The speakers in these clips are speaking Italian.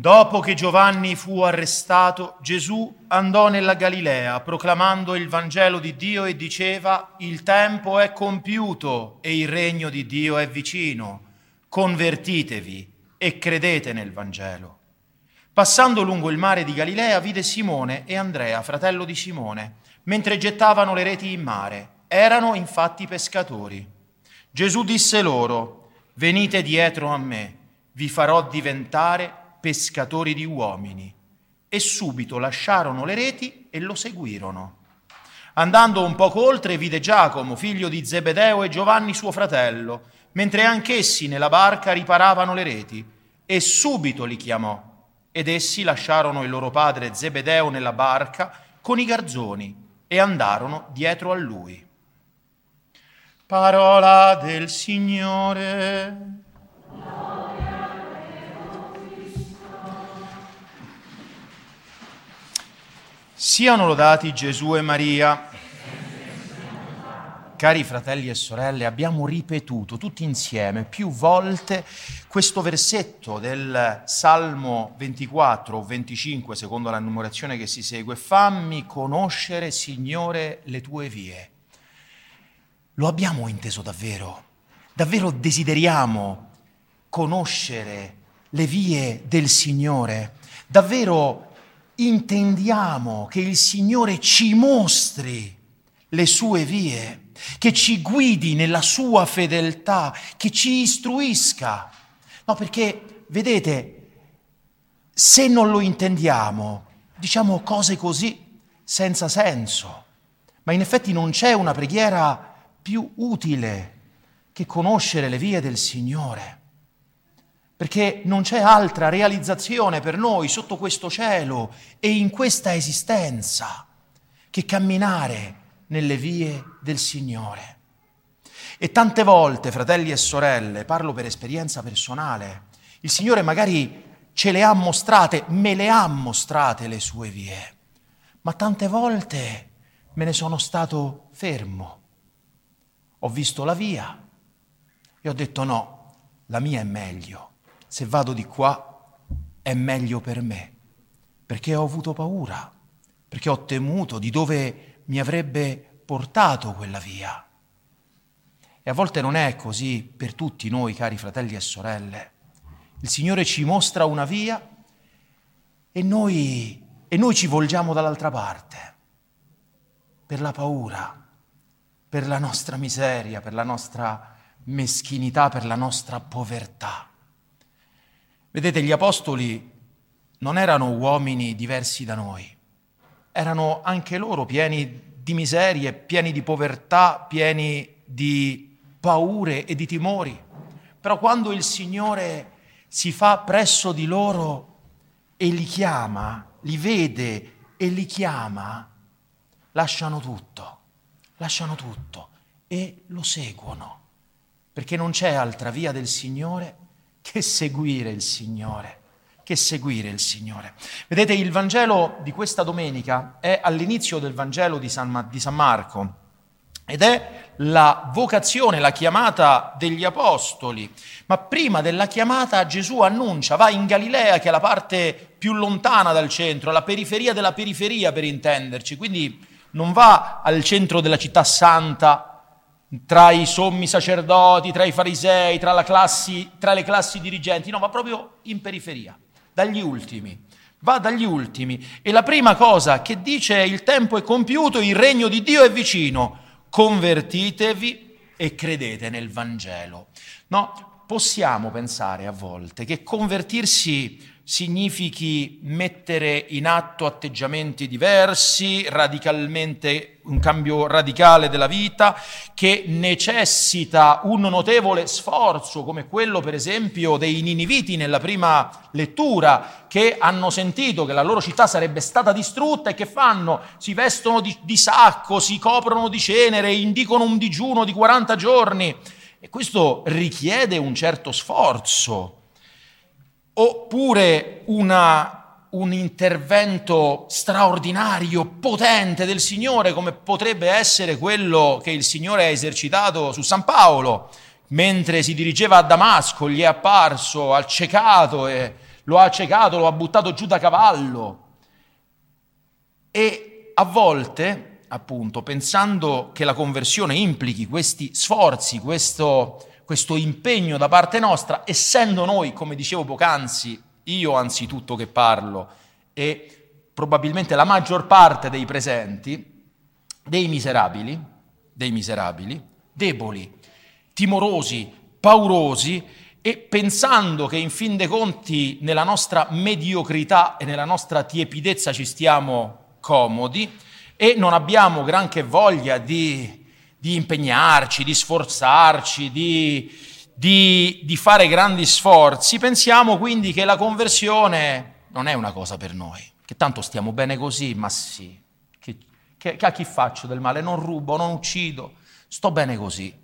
Dopo che Giovanni fu arrestato, Gesù andò nella Galilea proclamando il Vangelo di Dio e diceva, il tempo è compiuto e il regno di Dio è vicino, convertitevi e credete nel Vangelo. Passando lungo il mare di Galilea vide Simone e Andrea, fratello di Simone, mentre gettavano le reti in mare. Erano infatti pescatori. Gesù disse loro, venite dietro a me, vi farò diventare pescatori di uomini. E subito lasciarono le reti e lo seguirono. Andando un poco oltre, vide Giacomo, figlio di Zebedeo, e Giovanni suo fratello, mentre anch'essi nella barca riparavano le reti, e subito li chiamò. Ed essi lasciarono il loro padre Zebedeo nella barca con i garzoni e andarono dietro a lui. Parola del Signore. Siano lodati Gesù e Maria. Cari fratelli e sorelle, abbiamo ripetuto tutti insieme più volte questo versetto del Salmo 24 o 25, secondo la numerazione che si segue. Fammi conoscere, Signore, le tue vie. Lo abbiamo inteso davvero? Davvero desideriamo conoscere le vie del Signore? Davvero intendiamo che il Signore ci mostri le sue vie, che ci guidi nella sua fedeltà, che ci istruisca. No, perché vedete, se non lo intendiamo, diciamo cose così senza senso, ma in effetti non c'è una preghiera più utile che conoscere le vie del Signore perché non c'è altra realizzazione per noi sotto questo cielo e in questa esistenza che camminare nelle vie del Signore. E tante volte, fratelli e sorelle, parlo per esperienza personale, il Signore magari ce le ha mostrate, me le ha mostrate le sue vie, ma tante volte me ne sono stato fermo. Ho visto la via e ho detto no, la mia è meglio se vado di qua è meglio per me, perché ho avuto paura, perché ho temuto di dove mi avrebbe portato quella via. E a volte non è così per tutti noi, cari fratelli e sorelle. Il Signore ci mostra una via e noi, e noi ci volgiamo dall'altra parte, per la paura, per la nostra miseria, per la nostra meschinità, per la nostra povertà. Vedete, gli apostoli non erano uomini diversi da noi, erano anche loro pieni di miserie, pieni di povertà, pieni di paure e di timori. Però quando il Signore si fa presso di loro e li chiama, li vede e li chiama, lasciano tutto, lasciano tutto e lo seguono, perché non c'è altra via del Signore che seguire il Signore, che seguire il Signore. Vedete, il Vangelo di questa domenica è all'inizio del Vangelo di San, di San Marco ed è la vocazione, la chiamata degli apostoli. Ma prima della chiamata Gesù annuncia, va in Galilea, che è la parte più lontana dal centro, la periferia della periferia per intenderci, quindi non va al centro della città santa tra i sommi sacerdoti, tra i farisei, tra, classi, tra le classi dirigenti, no, va proprio in periferia, dagli ultimi. Va dagli ultimi. E la prima cosa che dice è il tempo è compiuto, il regno di Dio è vicino. Convertitevi e credete nel Vangelo. No, possiamo pensare a volte che convertirsi significhi mettere in atto atteggiamenti diversi, radicalmente, un cambio radicale della vita, che necessita un notevole sforzo, come quello per esempio dei niniviti nella prima lettura, che hanno sentito che la loro città sarebbe stata distrutta e che fanno? Si vestono di, di sacco, si coprono di cenere, indicano un digiuno di 40 giorni. E questo richiede un certo sforzo oppure una, un intervento straordinario, potente del Signore, come potrebbe essere quello che il Signore ha esercitato su San Paolo, mentre si dirigeva a Damasco, gli è apparso, accecato e lo ha accecato, lo ha buttato giù da cavallo. E a volte, appunto, pensando che la conversione implichi questi sforzi, questo, questo impegno da parte nostra, essendo noi, come dicevo poc'anzi, io anzitutto che parlo, e probabilmente la maggior parte dei presenti, dei miserabili, dei miserabili, deboli, timorosi, paurosi e pensando che in fin dei conti nella nostra mediocrità e nella nostra tiepidezza ci stiamo comodi e non abbiamo granché voglia di, di impegnarci, di sforzarci, di, di, di fare grandi sforzi, pensiamo quindi che la conversione non è una cosa per noi, che tanto stiamo bene così, ma sì, che, che, che a chi faccio del male? Non rubo, non uccido, sto bene così.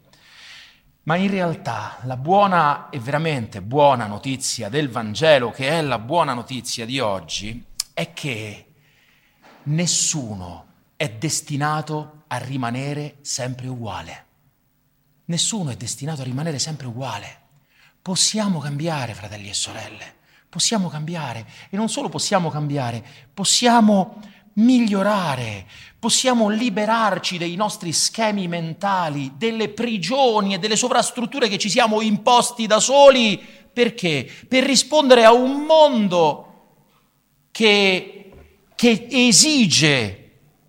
Ma in realtà la buona e veramente buona notizia del Vangelo, che è la buona notizia di oggi, è che nessuno è destinato a rimanere sempre uguale. Nessuno è destinato a rimanere sempre uguale. Possiamo cambiare, fratelli e sorelle, possiamo cambiare e non solo possiamo cambiare, possiamo migliorare, possiamo liberarci dei nostri schemi mentali, delle prigioni e delle sovrastrutture che ci siamo imposti da soli. Perché? Per rispondere a un mondo che, che esige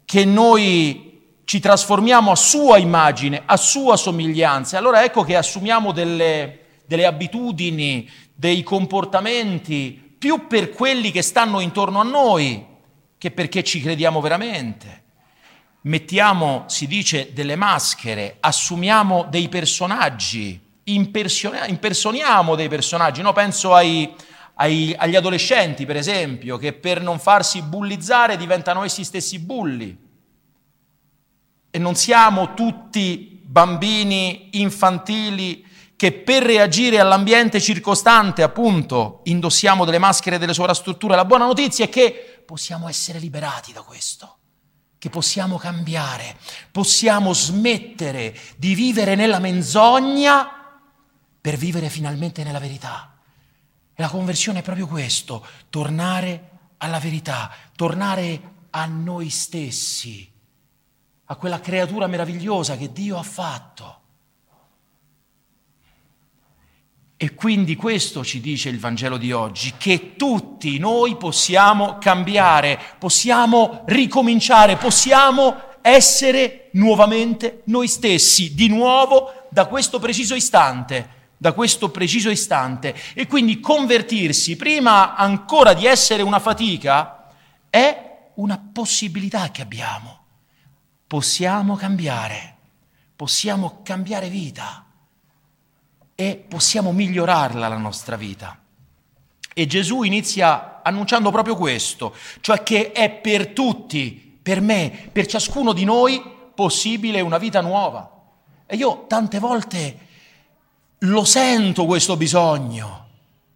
che noi ci trasformiamo a sua immagine, a sua somiglianza. Allora ecco che assumiamo delle, delle abitudini, dei comportamenti più per quelli che stanno intorno a noi che perché ci crediamo veramente. Mettiamo, si dice, delle maschere, assumiamo dei personaggi, impersoniamo dei personaggi. No, penso ai, ai, agli adolescenti, per esempio, che per non farsi bullizzare diventano essi stessi bulli. E non siamo tutti bambini infantili che per reagire all'ambiente circostante, appunto, indossiamo delle maschere delle sovrastrutture. La buona notizia è che possiamo essere liberati da questo, che possiamo cambiare, possiamo smettere di vivere nella menzogna per vivere finalmente nella verità. E la conversione è proprio questo, tornare alla verità, tornare a noi stessi, a quella creatura meravigliosa che Dio ha fatto. E quindi questo ci dice il Vangelo di oggi, che tutti noi possiamo cambiare, possiamo ricominciare, possiamo essere nuovamente noi stessi, di nuovo da questo preciso istante, da questo preciso istante. E quindi convertirsi, prima ancora di essere una fatica, è una possibilità che abbiamo. Possiamo cambiare, possiamo cambiare vita e possiamo migliorarla la nostra vita. E Gesù inizia annunciando proprio questo, cioè che è per tutti, per me, per ciascuno di noi possibile una vita nuova. E io tante volte lo sento questo bisogno.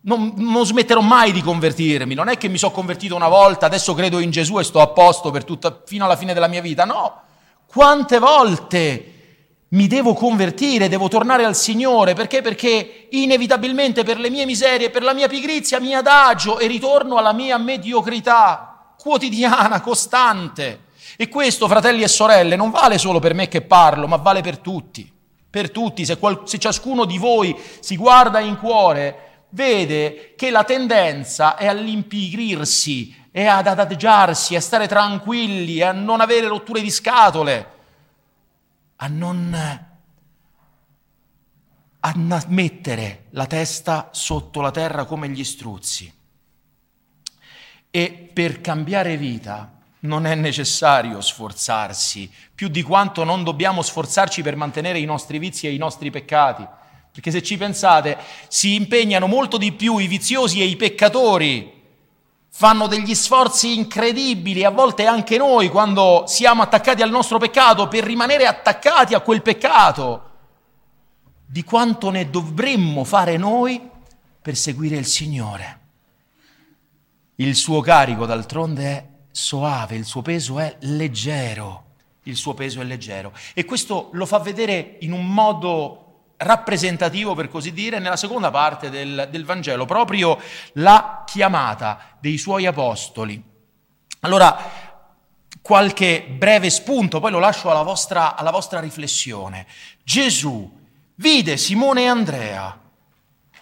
Non, non, smetterò mai di convertirmi. Non è che mi sono convertito una volta, adesso credo in Gesù e sto a posto tutta, fino alla fine della mia vita. No, quante volte mi devo convertire, devo tornare al Signore, perché? Perché inevitabilmente per le mie miserie, per la mia pigrizia mi adagio e ritorno alla mia mediocrità quotidiana, costante. E questo, fratelli e sorelle, non vale solo per me che parlo, ma vale per tutti. Per tutti, se, qual- se ciascuno di voi si guarda in cuore, vede che la tendenza è all'impigrirsi, è ad adagiarsi, a stare tranquilli, a non avere rotture di scatole a non a mettere la testa sotto la terra come gli struzzi. E per cambiare vita non è necessario sforzarsi più di quanto non dobbiamo sforzarci per mantenere i nostri vizi e i nostri peccati. Perché se ci pensate, si impegnano molto di più i viziosi e i peccatori fanno degli sforzi incredibili, a volte anche noi quando siamo attaccati al nostro peccato, per rimanere attaccati a quel peccato, di quanto ne dovremmo fare noi per seguire il Signore. Il suo carico d'altronde è soave, il suo peso è leggero, il suo peso è leggero. E questo lo fa vedere in un modo rappresentativo, per così dire, nella seconda parte del, del Vangelo, proprio la chiamata dei suoi apostoli. Allora, qualche breve spunto, poi lo lascio alla vostra, alla vostra riflessione. Gesù vide Simone e Andrea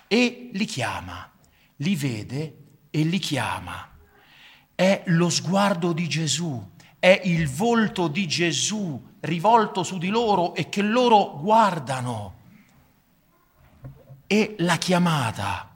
e li chiama, li vede e li chiama. È lo sguardo di Gesù, è il volto di Gesù rivolto su di loro e che loro guardano. E la chiamata.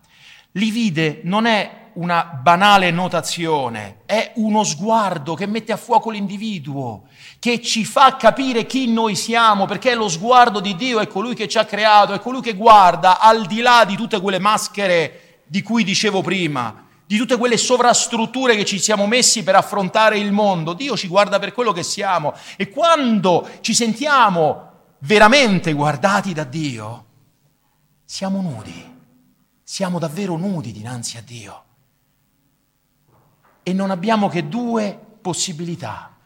Li vide non è una banale notazione, è uno sguardo che mette a fuoco l'individuo, che ci fa capire chi noi siamo, perché lo sguardo di Dio, è colui che ci ha creato, è colui che guarda al di là di tutte quelle maschere di cui dicevo prima, di tutte quelle sovrastrutture che ci siamo messi per affrontare il mondo. Dio ci guarda per quello che siamo e quando ci sentiamo veramente guardati da Dio, siamo nudi, siamo davvero nudi dinanzi a Dio e non abbiamo che due possibilità.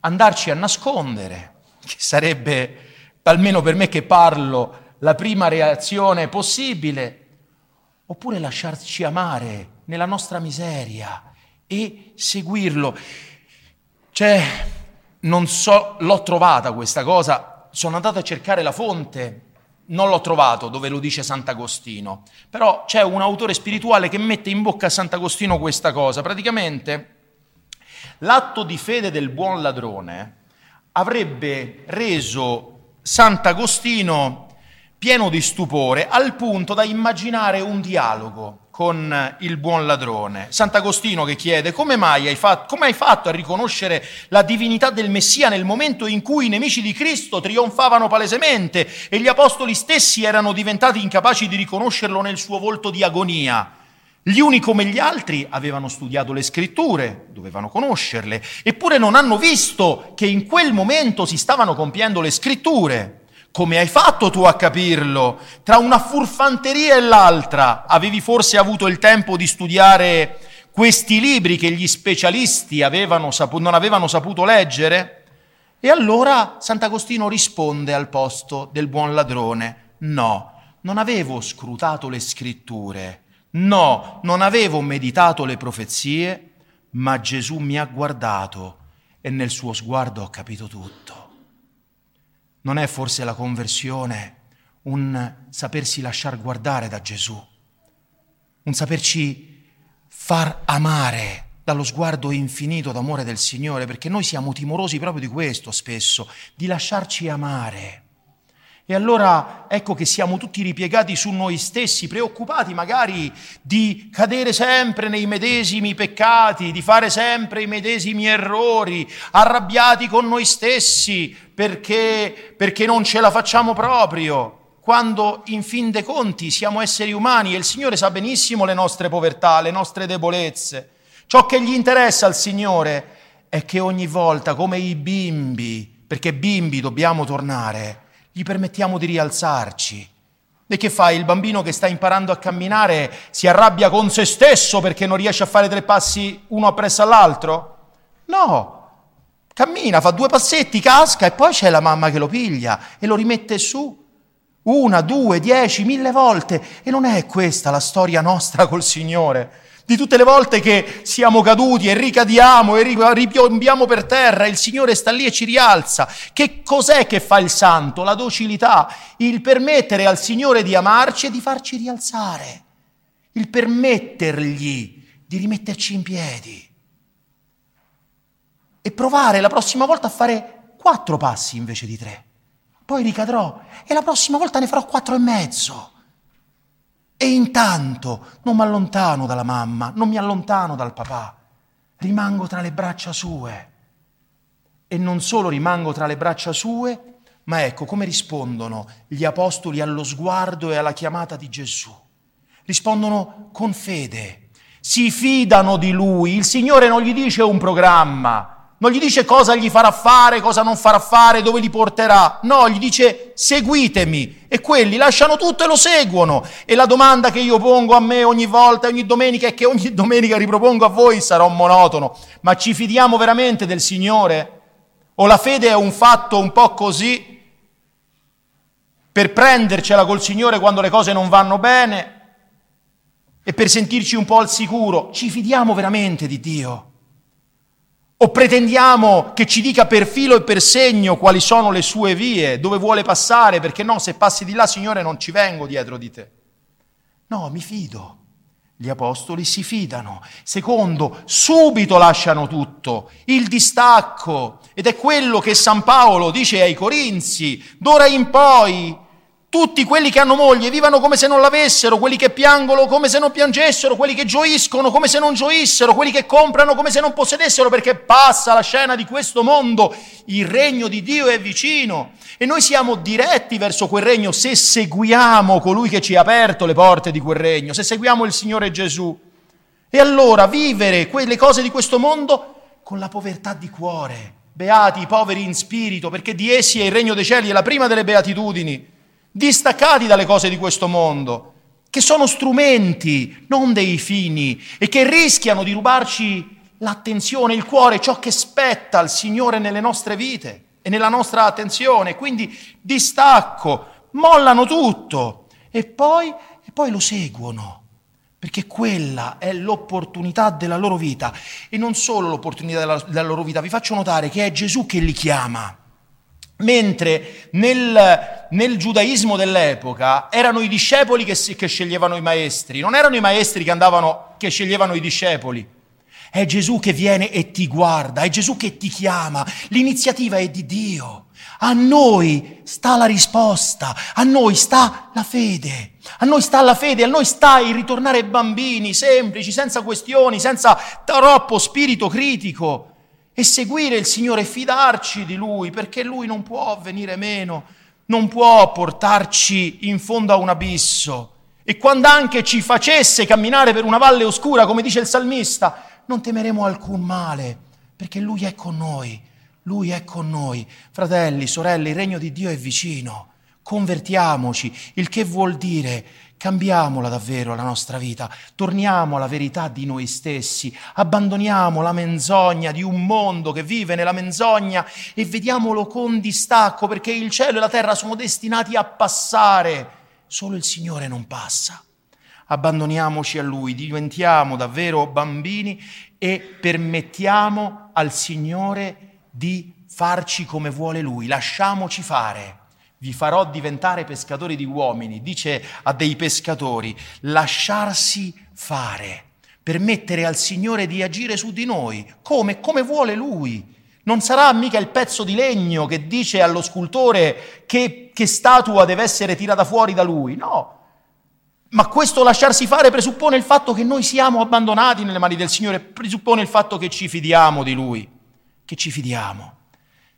Andarci a nascondere, che sarebbe, almeno per me che parlo, la prima reazione possibile, oppure lasciarci amare nella nostra miseria e seguirlo. Cioè, non so, l'ho trovata questa cosa, sono andato a cercare la fonte non l'ho trovato dove lo dice Sant'Agostino, però c'è un autore spirituale che mette in bocca a Sant'Agostino questa cosa. Praticamente l'atto di fede del buon ladrone avrebbe reso Sant'Agostino pieno di stupore al punto da immaginare un dialogo con il buon ladrone. Sant'Agostino che chiede come mai, hai fatto, come hai fatto a riconoscere la divinità del Messia nel momento in cui i nemici di Cristo trionfavano palesemente e gli apostoli stessi erano diventati incapaci di riconoscerlo nel suo volto di agonia. Gli uni come gli altri avevano studiato le scritture, dovevano conoscerle, eppure non hanno visto che in quel momento si stavano compiendo le scritture. Come hai fatto tu a capirlo? Tra una furfanteria e l'altra avevi forse avuto il tempo di studiare questi libri che gli specialisti avevano sapu- non avevano saputo leggere? E allora Sant'Agostino risponde al posto del buon ladrone, no, non avevo scrutato le scritture, no, non avevo meditato le profezie, ma Gesù mi ha guardato e nel suo sguardo ho capito tutto. Non è forse la conversione un sapersi lasciar guardare da Gesù, un saperci far amare dallo sguardo infinito d'amore del Signore, perché noi siamo timorosi proprio di questo spesso, di lasciarci amare. E allora ecco che siamo tutti ripiegati su noi stessi, preoccupati magari di cadere sempre nei medesimi peccati, di fare sempre i medesimi errori, arrabbiati con noi stessi perché, perché non ce la facciamo proprio, quando in fin dei conti siamo esseri umani e il Signore sa benissimo le nostre povertà, le nostre debolezze. Ciò che gli interessa al Signore è che ogni volta, come i bimbi, perché bimbi dobbiamo tornare, gli permettiamo di rialzarci. E che fa? Il bambino che sta imparando a camminare si arrabbia con se stesso perché non riesce a fare tre passi uno appresso all'altro? No, cammina, fa due passetti, casca e poi c'è la mamma che lo piglia e lo rimette su. Una, due, dieci, mille volte. E non è questa la storia nostra col Signore di tutte le volte che siamo caduti e ricadiamo e ripiombiamo per terra, il Signore sta lì e ci rialza. Che cos'è che fa il santo? La docilità, il permettere al Signore di amarci e di farci rialzare, il permettergli di rimetterci in piedi e provare la prossima volta a fare quattro passi invece di tre. Poi ricadrò e la prossima volta ne farò quattro e mezzo. E intanto non mi allontano dalla mamma, non mi allontano dal papà, rimango tra le braccia sue. E non solo rimango tra le braccia sue, ma ecco come rispondono gli apostoli allo sguardo e alla chiamata di Gesù. Rispondono con fede, si fidano di lui, il Signore non gli dice un programma, non gli dice cosa gli farà fare, cosa non farà fare, dove li porterà. No, gli dice seguitemi. E quelli lasciano tutto e lo seguono. E la domanda che io pongo a me ogni volta, ogni domenica, e che ogni domenica ripropongo a voi, sarà un monotono. Ma ci fidiamo veramente del Signore? O la fede è un fatto un po' così? per prendercela col Signore quando le cose non vanno bene e per sentirci un po' al sicuro. Ci fidiamo veramente di Dio? O pretendiamo che ci dica per filo e per segno quali sono le sue vie, dove vuole passare, perché no, se passi di là, Signore, non ci vengo dietro di te. No, mi fido. Gli apostoli si fidano. Secondo, subito lasciano tutto, il distacco. Ed è quello che San Paolo dice ai Corinzi, d'ora in poi tutti quelli che hanno moglie vivano come se non l'avessero, quelli che piangono come se non piangessero, quelli che gioiscono come se non gioissero, quelli che comprano come se non possedessero, perché passa la scena di questo mondo, il regno di Dio è vicino e noi siamo diretti verso quel regno se seguiamo colui che ci ha aperto le porte di quel regno, se seguiamo il Signore Gesù. E allora vivere quelle cose di questo mondo con la povertà di cuore. Beati i poveri in spirito, perché di essi è il regno dei cieli, è la prima delle beatitudini distaccati dalle cose di questo mondo, che sono strumenti, non dei fini, e che rischiano di rubarci l'attenzione, il cuore, ciò che spetta al Signore nelle nostre vite e nella nostra attenzione. Quindi distacco, mollano tutto e poi, e poi lo seguono perché quella è l'opportunità della loro vita e non solo l'opportunità della, della, loro vita, vi faccio notare che è Gesù che li chiama. Mentre nel, nel, giudaismo dell'epoca erano i discepoli che, che, sceglievano i maestri, non erano i maestri che, andavano, che sceglievano i discepoli. È Gesù che viene e ti guarda, è Gesù che ti chiama, l'iniziativa è di Dio. A noi sta la risposta, a noi sta la fede, a noi sta la fede, a noi sta il ritornare bambini, semplici, senza questioni, senza troppo spirito critico e seguire il Signore e fidarci di Lui, perché Lui non può venire meno, non può portarci in fondo a un abisso. E quando anche ci facesse camminare per una valle oscura, come dice il salmista, non temeremo alcun male, perché Lui è con noi, Lui è con noi. Fratelli, sorelle, il regno di Dio è vicino, convertiamoci, il che vuol dire Cambiamola davvero la nostra vita, torniamo alla verità di noi stessi, abbandoniamo la menzogna di un mondo che vive nella menzogna e vediamolo con distacco perché il cielo e la terra sono destinati a passare, solo il Signore non passa. Abbandoniamoci a Lui, diventiamo davvero bambini e permettiamo al Signore di farci come vuole Lui, lasciamoci fare vi farò diventare pescatori di uomini, dice a dei pescatori, lasciarsi fare, permettere al Signore di agire su di noi, come, come vuole Lui. Non sarà mica il pezzo di legno che dice allo scultore che, che statua deve essere tirata fuori da lui, no. Ma questo lasciarsi fare presuppone il fatto che noi siamo abbandonati nelle mani del Signore, presuppone il fatto che ci fidiamo di Lui, che ci fidiamo,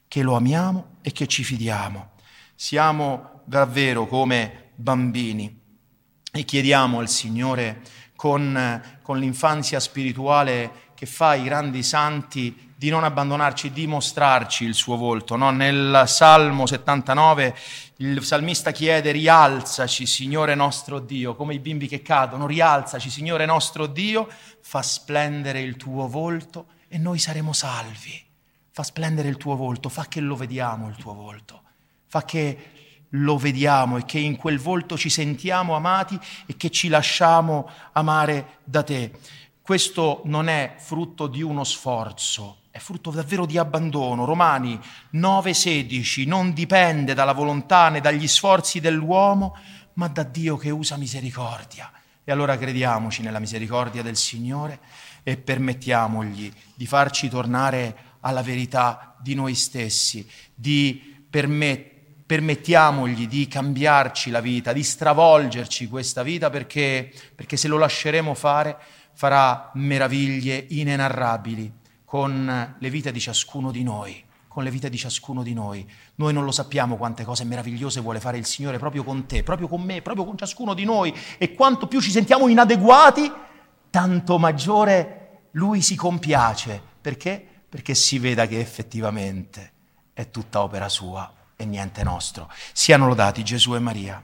che lo amiamo e che ci fidiamo. Siamo davvero come bambini e chiediamo al Signore con, con l'infanzia spirituale che fa i grandi santi di non abbandonarci, di mostrarci il suo volto. No? Nel Salmo 79 il salmista chiede rialzaci, Signore nostro Dio, come i bimbi che cadono, rialzaci, Signore nostro Dio, fa splendere il tuo volto e noi saremo salvi. Fa splendere il tuo volto, fa che lo vediamo il tuo volto fa che lo vediamo e che in quel volto ci sentiamo amati e che ci lasciamo amare da te. Questo non è frutto di uno sforzo, è frutto davvero di abbandono. Romani 9:16 non dipende dalla volontà né dagli sforzi dell'uomo, ma da Dio che usa misericordia. E allora crediamoci nella misericordia del Signore e permettiamogli di farci tornare alla verità di noi stessi, di permettere permettiamogli di cambiarci la vita, di stravolgerci questa vita perché, perché se lo lasceremo fare farà meraviglie inenarrabili con le vite di ciascuno di noi con le vite di ciascuno di noi. Noi non lo sappiamo quante cose meravigliose vuole fare il Signore proprio con te, proprio con me, proprio con ciascuno di noi e quanto più ci sentiamo inadeguati, tanto maggiore Lui si compiace. Perché? Perché si veda che effettivamente è tutta opera sua e niente nostro. Siano lodati Gesù e Maria.